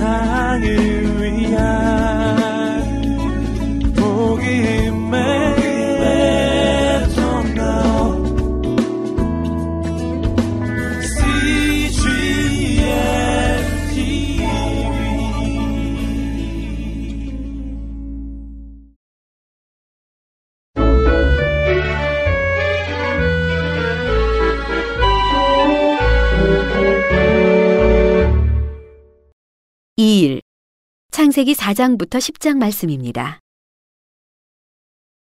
세상을 창세기 4장부터 10장 말씀입니다.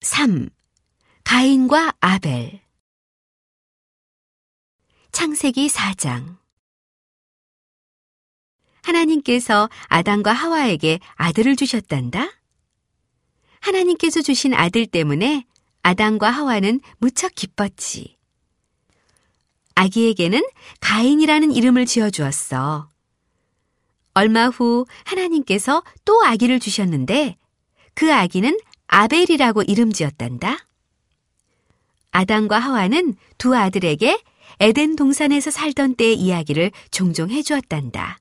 3. 가인과 아벨 창세기 4장 하나님께서 아담과 하와에게 아들을 주셨단다. 하나님께서 주신 아들 때문에 아담과 하와는 무척 기뻤지. 아기에게는 가인이라는 이름을 지어 주었어. 얼마 후 하나님께서 또 아기를 주셨는데 그 아기는 아벨이라고 이름 지었단다. 아담과 하와는 두 아들에게 에덴 동산에서 살던 때의 이야기를 종종 해주었단다.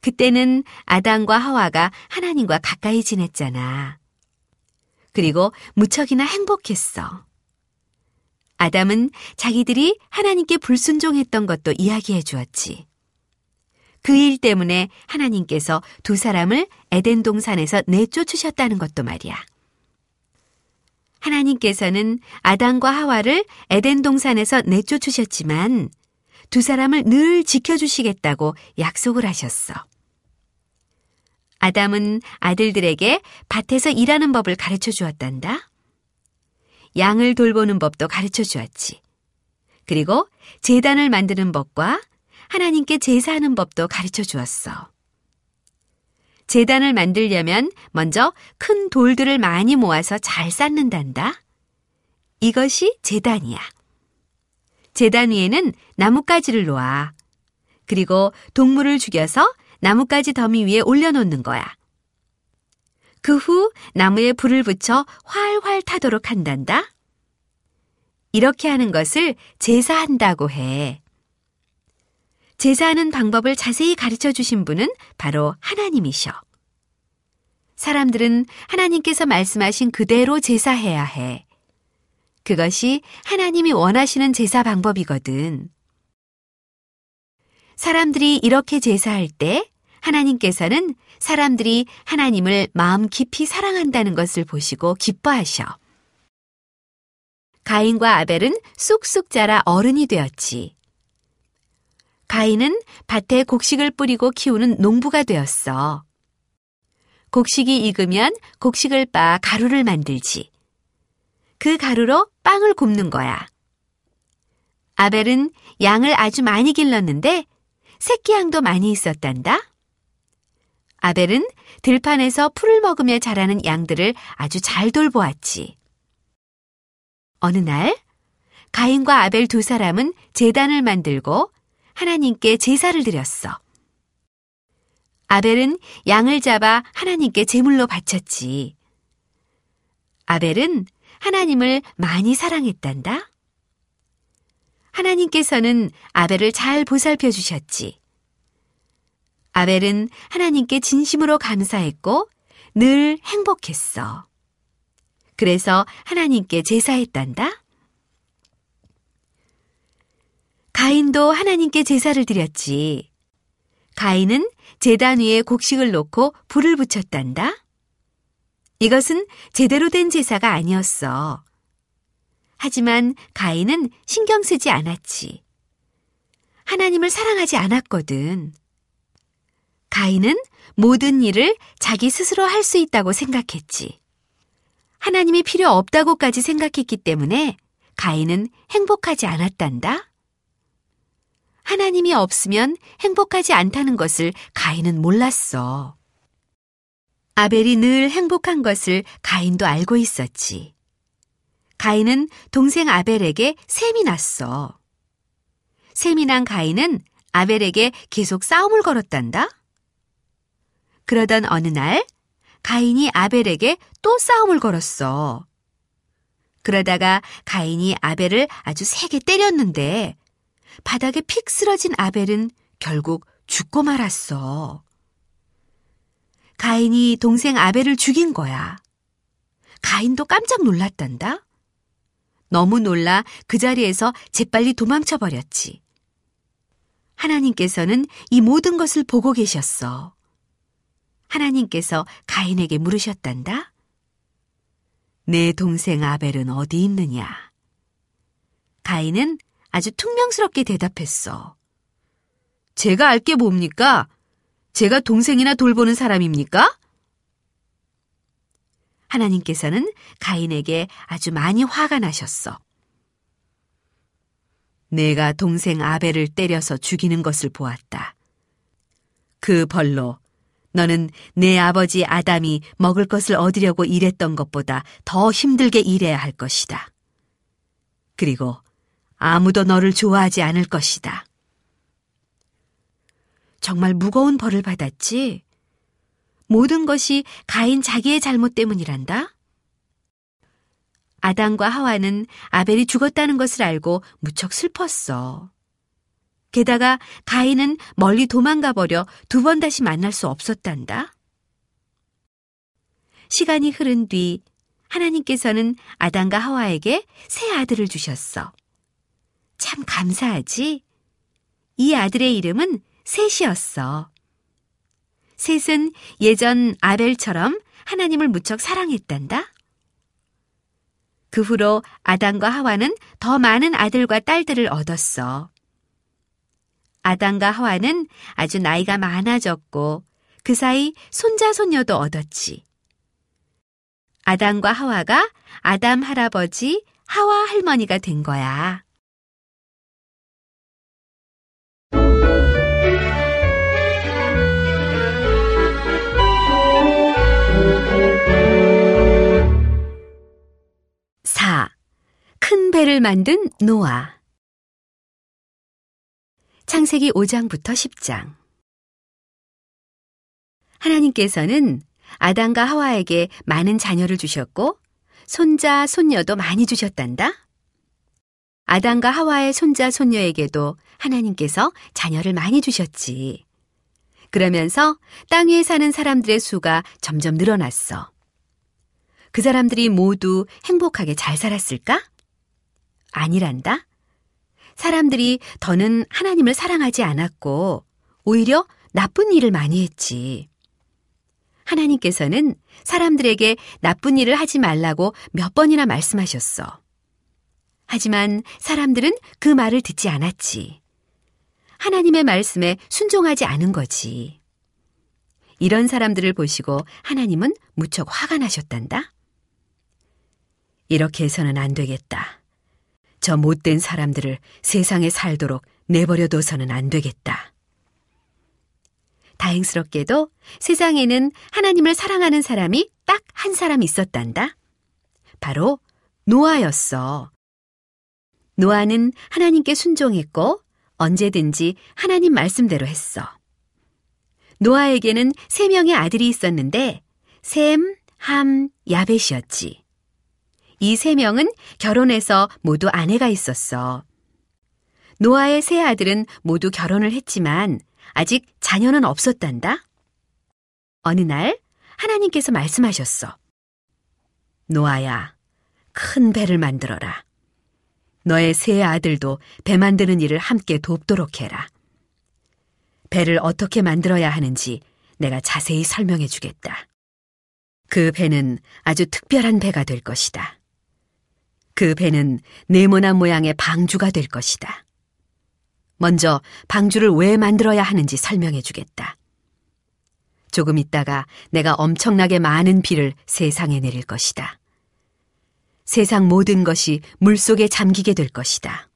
그때는 아담과 하와가 하나님과 가까이 지냈잖아. 그리고 무척이나 행복했어. 아담은 자기들이 하나님께 불순종했던 것도 이야기해 주었지. 그 일 때문에 하나님께서 두 사람을 에덴 동산에서 내쫓으셨다는 것도 말이야. 하나님께서는 아담과 하와를 에덴 동산에서 내쫓으셨지만 두 사람을 늘 지켜주시겠다고 약속을 하셨어. 아담은 아들들에게 밭에서 일하는 법을 가르쳐 주었단다. 양을 돌보는 법도 가르쳐 주었지. 그리고 재단을 만드는 법과 하나님께 제사하는 법도 가르쳐 주었어. 재단을 만들려면 먼저 큰 돌들을 많이 모아서 잘 쌓는단다. 이것이 재단이야. 재단 위에는 나뭇가지를 놓아. 그리고 동물을 죽여서 나뭇가지 더미 위에 올려놓는 거야. 그 후 나무에 불을 붙여 활활 타도록 한단다. 이렇게 하는 것을 제사한다고 해. 제사하는 방법을 자세히 가르쳐 주신 분은 바로 하나님이셔. 사람들은 하나님께서 말씀하신 그대로 제사해야 해. 그것이 하나님이 원하시는 제사 방법이거든. 사람들이 이렇게 제사할 때 하나님께서는 사람들이 하나님을 마음 깊이 사랑한다는 것을 보시고 기뻐하셔. 가인과 아벨은 쑥쑥 자라 어른이 되었지. 가인은 밭에 곡식을 뿌리고 키우는 농부가 되었어. 곡식이 익으면 곡식을 빻아 가루를 만들지. 그 가루로 빵을 굽는 거야. 아벨은 양을 아주 많이 길렀는데 새끼 양도 많이 있었단다. 아벨은 들판에서 풀을 먹으며 자라는 양들을 아주 잘 돌보았지. 어느 날 가인과 아벨 두 사람은 재단을 만들고 하나님께 제사를 드렸어. 아벨은 양을 잡아 하나님께 제물로 바쳤지. 아벨은 하나님을 많이 사랑했단다. 하나님께서는 아벨을 잘 보살펴 주셨지. 아벨은 하나님께 진심으로 감사했고 늘 행복했어. 그래서 하나님께 제사했단다. 가인도 하나님께 제사를 드렸지. 가인은 제단 위에 곡식을 놓고 불을 붙였단다. 이것은 제대로 된 제사가 아니었어. 하지만 가인은 신경 쓰지 않았지. 하나님을 사랑하지 않았거든. 가인은 모든 일을 자기 스스로 할 수 있다고 생각했지. 하나님이 필요 없다고까지 생각했기 때문에 가인은 행복하지 않았단다. 하나님이 없으면 행복하지 않다는 것을 가인은 몰랐어. 아벨이 늘 행복한 것을 가인도 알고 있었지. 가인은 동생 아벨에게 셈이 났어. 셈이 난 가인은 아벨에게 계속 싸움을 걸었단다. 그러던 어느 날 가인이 아벨에게 또 싸움을 걸었어. 그러다가 가인이 아벨을 아주 세게 때렸는데 바닥에 픽 쓰러진 아벨은 결국 죽고 말았어. 가인이 동생 아벨을 죽인 거야. 가인도 깜짝 놀랐단다. 너무 놀라 그 자리에서 재빨리 도망쳐 버렸지. 하나님께서는 이 모든 것을 보고 계셨어. 하나님께서 가인에게 물으셨단다. 내 동생 아벨은 어디 있느냐? 가인은 아주 퉁명스럽게 대답했어. 제가 알게 뭡니까? 제가 동생이나 돌보는 사람입니까? 하나님께서는 가인에게 아주 많이 화가 나셨어. 내가 동생 아벨을 때려서 죽이는 것을 보았다. 그 벌로 너는 내 아버지 아담이 먹을 것을 얻으려고 일했던 것보다 더 힘들게 일해야 할 것이다. 그리고 아무도 너를 좋아하지 않을 것이다. 정말 무거운 벌을 받았지? 모든 것이 가인 자기의 잘못 때문이란다? 아담과 하와는 아벨이 죽었다는 것을 알고 무척 슬펐어. 게다가 가인은 멀리 도망가 버려 두 번 다시 만날 수 없었단다. 시간이 흐른 뒤 하나님께서는 아담과 하와에게 새 아들을 주셨어. 참 감사하지? 이 아들의 이름은 셋이었어. 셋은 예전 아벨처럼 하나님을 무척 사랑했단다. 그 후로 아담과 하와는 더 많은 아들과 딸들을 얻었어. 아담과 하와는 아주 나이가 많아졌고 그 사이 손자 손녀도 얻었지. 아담과 하와가 아담 할아버지, 하와 할머니가 된 거야. 큰 배를 만든 노아. 창세기 5장부터 10장. 하나님께서는 아담과 하와에게 많은 자녀를 주셨고 손자, 손녀도 많이 주셨단다. 아담과 하와의 손자, 손녀에게도 하나님께서 자녀를 많이 주셨지. 그러면서 땅 위에 사는 사람들의 수가 점점 늘어났어. 그 사람들이 모두 행복하게 잘 살았을까? 아니란다. 사람들이 더는 하나님을 사랑하지 않았고 오히려 나쁜 일을 많이 했지. 하나님께서는 사람들에게 나쁜 일을 하지 말라고 몇 번이나 말씀하셨어. 하지만 사람들은 그 말을 듣지 않았지. 하나님의 말씀에 순종하지 않은 거지. 이런 사람들을 보시고 하나님은 무척 화가 나셨단다. 이렇게 해서는 안 되겠다. 저 못된 사람들을 세상에 살도록 내버려 둬서는 안 되겠다. 다행스럽게도 세상에는 하나님을 사랑하는 사람이 딱 한 사람 있었단다. 바로 노아였어. 노아는 하나님께 순종했고 언제든지 하나님 말씀대로 했어. 노아에게는 세 명의 아들이 있었는데 셈, 함, 야벳이었지. 이 세 명은 결혼해서 모두 아내가 있었어. 노아의 세 아들은 모두 결혼을 했지만 아직 자녀는 없었단다. 어느 날 하나님께서 말씀하셨어. 노아야, 큰 배를 만들어라. 너의 세 아들도 배 만드는 일을 함께 돕도록 해라. 배를 어떻게 만들어야 하는지 내가 자세히 설명해 주겠다. 그 배는 아주 특별한 배가 될 것이다. 그 배는 네모난 모양의 방주가 될 것이다. 먼저 방주를 왜 만들어야 하는지 설명해 주겠다. 조금 있다가 내가 엄청나게 많은 비를 세상에 내릴 것이다. 세상 모든 것이 물 속에 잠기게 될 것이다.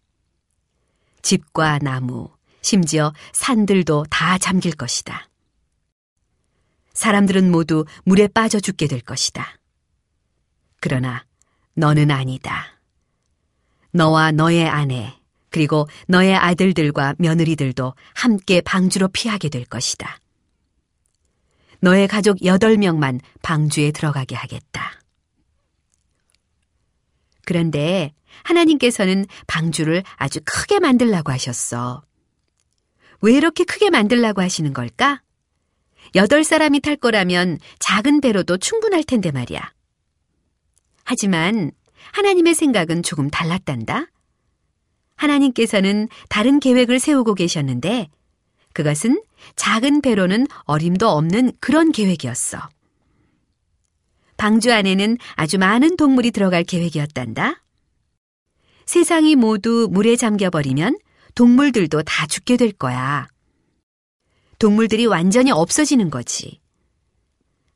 집과 나무, 심지어 산들도 다 잠길 것이다. 사람들은 모두 물에 빠져 죽게 될 것이다. 그러나 너는 아니다. 너와 너의 아내, 그리고 너의 아들들과 며느리들도 함께 방주로 피하게 될 것이다. 너의 가족 여덟 명만 방주에 들어가게 하겠다. 그런데 하나님께서는 방주를 아주 크게 만들라고 하셨어. 왜 이렇게 크게 만들라고 하시는 걸까? 여덟 사람이 탈 거라면 작은 배로도 충분할 텐데 말이야. 하지만 하나님의 생각은 조금 달랐단다. 하나님께서는 다른 계획을 세우고 계셨는데 그것은 작은 배로는 어림도 없는 그런 계획이었어. 방주 안에는 아주 많은 동물이 들어갈 계획이었단다. 세상이 모두 물에 잠겨버리면 동물들도 다 죽게 될 거야. 동물들이 완전히 없어지는 거지.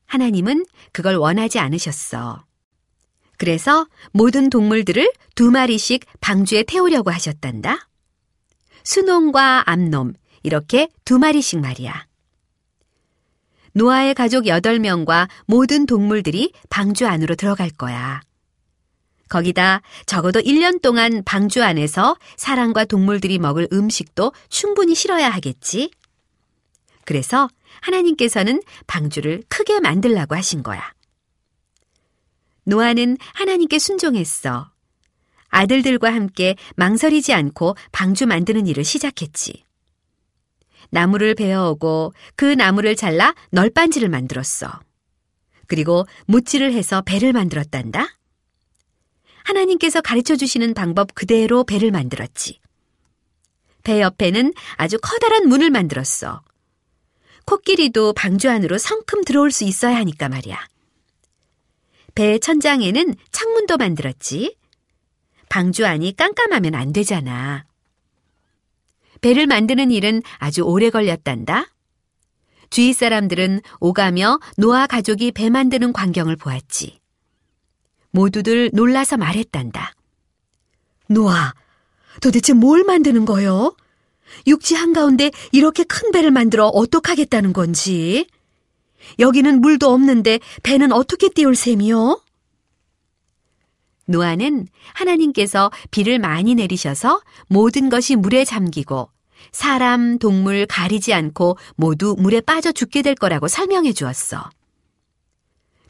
하나님은 그걸 원하지 않으셨어. 그래서 모든 동물들을 두 마리씩 방주에 태우려고 하셨단다. 수놈과 암놈, 이렇게 두 마리씩 말이야. 노아의 가족 8명과 모든 동물들이 방주 안으로 들어갈 거야. 거기다 적어도 1년 동안 방주 안에서 사람과 동물들이 먹을 음식도 충분히 실어야 하겠지. 그래서 하나님께서는 방주를 크게 만들라고 하신 거야. 노아는 하나님께 순종했어. 아들들과 함께 망설이지 않고 방주 만드는 일을 시작했지. 나무를 베어오고 그 나무를 잘라 널빤지를 만들었어. 그리고 무찌를 해서 배를 만들었단다. 하나님께서 가르쳐 주시는 방법 그대로 배를 만들었지. 배 옆에는 아주 커다란 문을 만들었어. 코끼리도 방주 안으로 성큼 들어올 수 있어야 하니까 말이야. 배 천장에는 창문도 만들었지. 방주 안이 깜깜하면 안 되잖아. 배를 만드는 일은 아주 오래 걸렸단다. 주위 사람들은 오가며 노아 가족이 배 만드는 광경을 보았지. 모두들 놀라서 말했단다. 노아, 도대체 뭘 만드는 거요? 육지 한가운데 이렇게 큰 배를 만들어 어떡하겠다는 건지? 여기는 물도 없는데 배는 어떻게 띄울 셈이요? 노아는 하나님께서 비를 많이 내리셔서 모든 것이 물에 잠기고 사람, 동물 가리지 않고 모두 물에 빠져 죽게 될 거라고 설명해 주었어.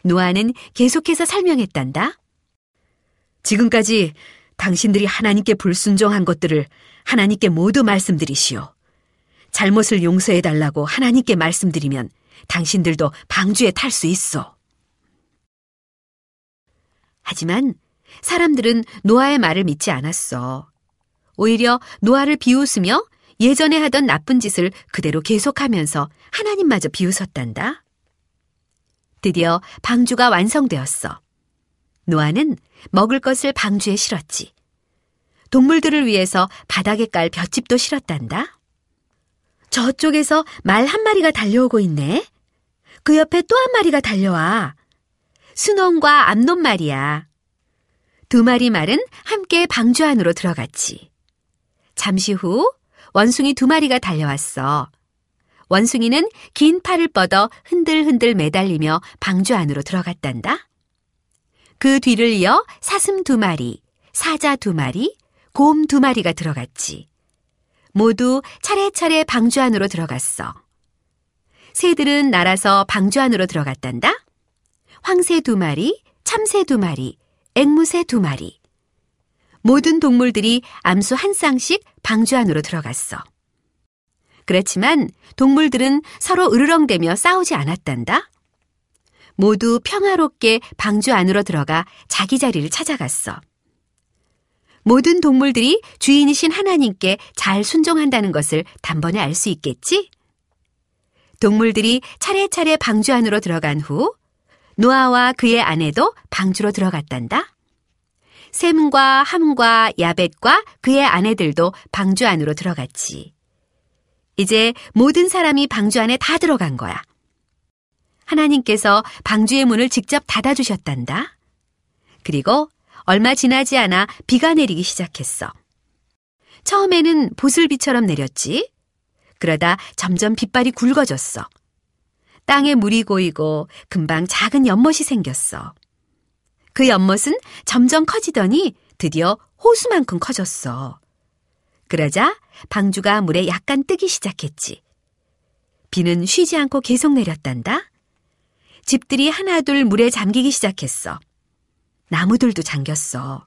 노아는 계속해서 설명했단다. 지금까지 당신들이 하나님께 불순종한 것들을 하나님께 모두 말씀드리시오. 잘못을 용서해 달라고 하나님께 말씀드리면 당신들도 방주에 탈 수 있어. 하지만 사람들은 노아의 말을 믿지 않았어. 오히려 노아를 비웃으며 예전에 하던 나쁜 짓을 그대로 계속하면서 하나님마저 비웃었단다. 드디어 방주가 완성되었어. 노아는 먹을 것을 방주에 실었지. 동물들을 위해서 바닥에 깔 볏집도 실었단다. 저쪽에서 말 한 마리가 달려오고 있네. 그 옆에 또 한 마리가 달려와. 순놈과 암놈 말이야. 두 마리 말은 함께 방주 안으로 들어갔지. 잠시 후 원숭이 두 마리가 달려왔어. 원숭이는 긴 팔을 뻗어 흔들흔들 매달리며 방주 안으로 들어갔단다. 그 뒤를 이어 사슴 두 마리, 사자 두 마리, 곰 두 마리가 들어갔지. 모두 차례차례 방주 안으로 들어갔어. 새들은 날아서 방주 안으로 들어갔단다. 황새 두 마리, 참새 두 마리, 앵무새 두 마리. 모든 동물들이 암수 한 쌍씩 방주 안으로 들어갔어. 그렇지만 동물들은 서로 으르렁대며 싸우지 않았단다. 모두 평화롭게 방주 안으로 들어가 자기 자리를 찾아갔어. 모든 동물들이 주인이신 하나님께 잘 순종한다는 것을 단번에 알 수 있겠지? 동물들이 차례차례 방주 안으로 들어간 후 노아와 그의 아내도 방주로 들어갔단다. 샘과 함과 야벳과 그의 아내들도 방주 안으로 들어갔지. 이제 모든 사람이 방주 안에 다 들어간 거야. 하나님께서 방주의 문을 직접 닫아주셨단다. 그리고 얼마 지나지 않아 비가 내리기 시작했어. 처음에는 보슬비처럼 내렸지. 그러다 점점 빗발이 굵어졌어. 땅에 물이 고이고 금방 작은 연못이 생겼어. 그 연못은 점점 커지더니 드디어 호수만큼 커졌어. 그러자 방주가 물에 약간 뜨기 시작했지. 비는 쉬지 않고 계속 내렸단다. 집들이 하나둘 물에 잠기기 시작했어. 나무들도 잠겼어.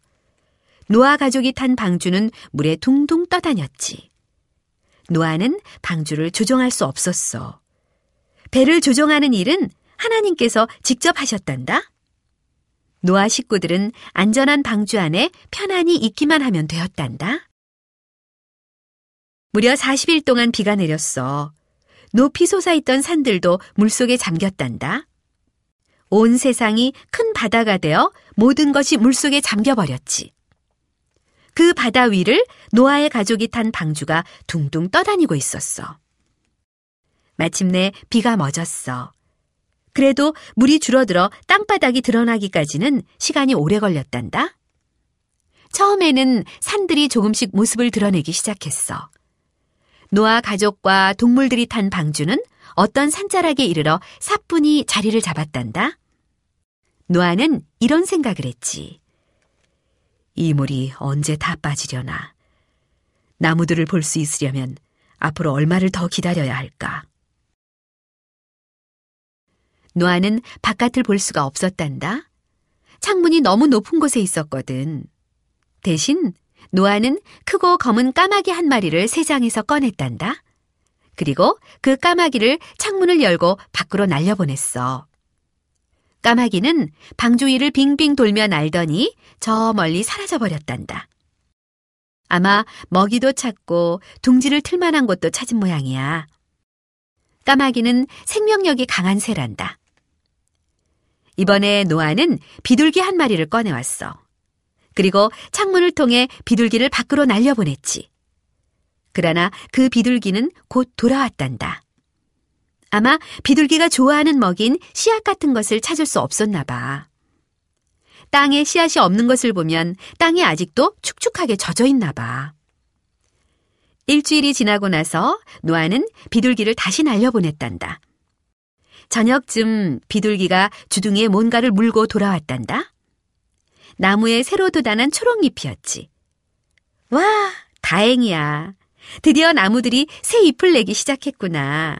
노아 가족이 탄 방주는 물에 둥둥 떠다녔지. 노아는 방주를 조종할 수 없었어. 배를 조종하는 일은 하나님께서 직접 하셨단다. 노아 식구들은 안전한 방주 안에 편안히 있기만 하면 되었단다. 무려 40일 동안 비가 내렸어. 높이 솟아있던 산들도 물속에 잠겼단다. 온 세상이 큰 바다가 되어 모든 것이 물속에 잠겨버렸지. 그 바다 위를 노아의 가족이 탄 방주가 둥둥 떠다니고 있었어. 마침내 비가 멎었어. 그래도 물이 줄어들어 땅바닥이 드러나기까지는 시간이 오래 걸렸단다. 처음에는 산들이 조금씩 모습을 드러내기 시작했어. 노아 가족과 동물들이 탄 방주는 어떤 산자락에 이르러 사뿐히 자리를 잡았단다. 노아는 이런 생각을 했지. 이 물이 언제 다 빠지려나. 나무들을 볼 수 있으려면 앞으로 얼마를 더 기다려야 할까. 노아는 바깥을 볼 수가 없었단다. 창문이 너무 높은 곳에 있었거든. 대신 노아는 크고 검은 까마귀 한 마리를 새장에서 꺼냈단다. 그리고 그 까마귀를 창문을 열고 밖으로 날려보냈어. 까마귀는 방주 위를 빙빙 돌며 날더니 저 멀리 사라져버렸단다. 아마 먹이도 찾고 둥지를 틀 만한 곳도 찾은 모양이야. 까마귀는 생명력이 강한 새란다. 이번에 노아는 비둘기 한 마리를 꺼내왔어. 그리고 창문을 통해 비둘기를 밖으로 날려보냈지. 그러나 그 비둘기는 곧 돌아왔단다. 아마 비둘기가 좋아하는 먹인 씨앗 같은 것을 찾을 수 없었나 봐. 땅에 씨앗이 없는 것을 보면 땅이 아직도 축축하게 젖어 있나 봐. 일주일이 지나고 나서 노아는 비둘기를 다시 날려보냈단다. 저녁쯤 비둘기가 주둥이에 뭔가를 물고 돌아왔단다. 나무에 새로 돋아난 초록잎이었지. 와, 다행이야. 드디어 나무들이 새 잎을 내기 시작했구나.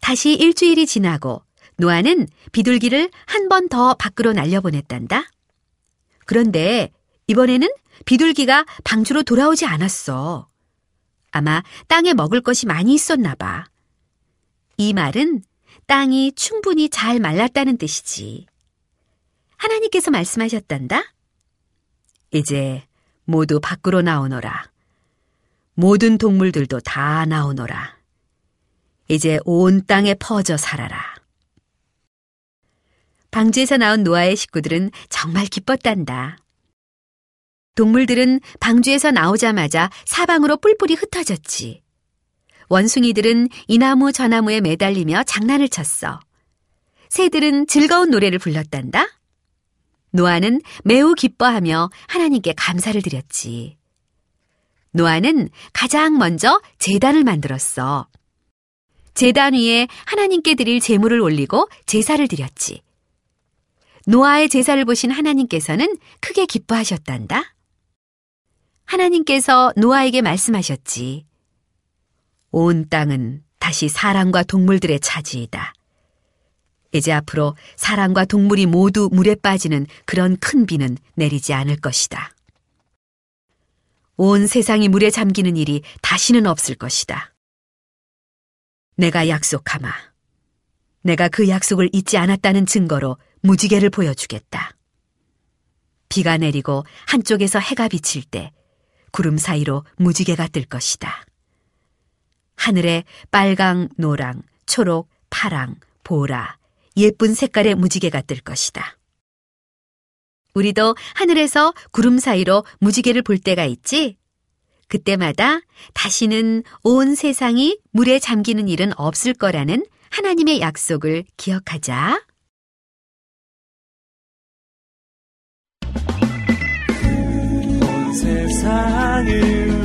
다시 일주일이 지나고 노아는 비둘기를 한 번 더 밖으로 날려보냈단다. 그런데 이번에는 비둘기가 방주로 돌아오지 않았어. 아마 땅에 먹을 것이 많이 있었나 봐. 이 말은 땅이 충분히 잘 말랐다는 뜻이지. 하나님께서 말씀하셨단다. 이제 모두 밖으로 나오너라. 모든 동물들도 다 나오너라. 이제 온 땅에 퍼져 살아라. 방주에서 나온 노아의 식구들은 정말 기뻤단다. 동물들은 방주에서 나오자마자 사방으로 뿔뿔이 흩어졌지. 원숭이들은 이 나무 저 나무에 매달리며 장난을 쳤어. 새들은 즐거운 노래를 불렀단다. 노아는 매우 기뻐하며 하나님께 감사를 드렸지. 노아는 가장 먼저 재단을 만들었어. 재단 위에 하나님께 드릴 제물을 올리고 제사를 드렸지. 노아의 제사를 보신 하나님께서는 크게 기뻐하셨단다. 하나님께서 노아에게 말씀하셨지. 온 땅은 다시 사람과 동물들의 차지이다. 이제 앞으로 사람과 동물이 모두 물에 빠지는 그런 큰 비는 내리지 않을 것이다. 온 세상이 물에 잠기는 일이 다시는 없을 것이다. 내가 약속하마. 내가 그 약속을 잊지 않았다는 증거로 무지개를 보여주겠다. 비가 내리고 한쪽에서 해가 비칠 때 구름 사이로 무지개가 뜰 것이다. 하늘에 빨강, 노랑, 초록, 파랑, 보라, 예쁜 색깔의 무지개가 뜰 것이다. 우리도 하늘에서 구름 사이로 무지개를 볼 때가 있지? 그때마다 다시는 온 세상이 물에 잠기는 일은 없을 거라는 하나님의 약속을 기억하자. 온 세상을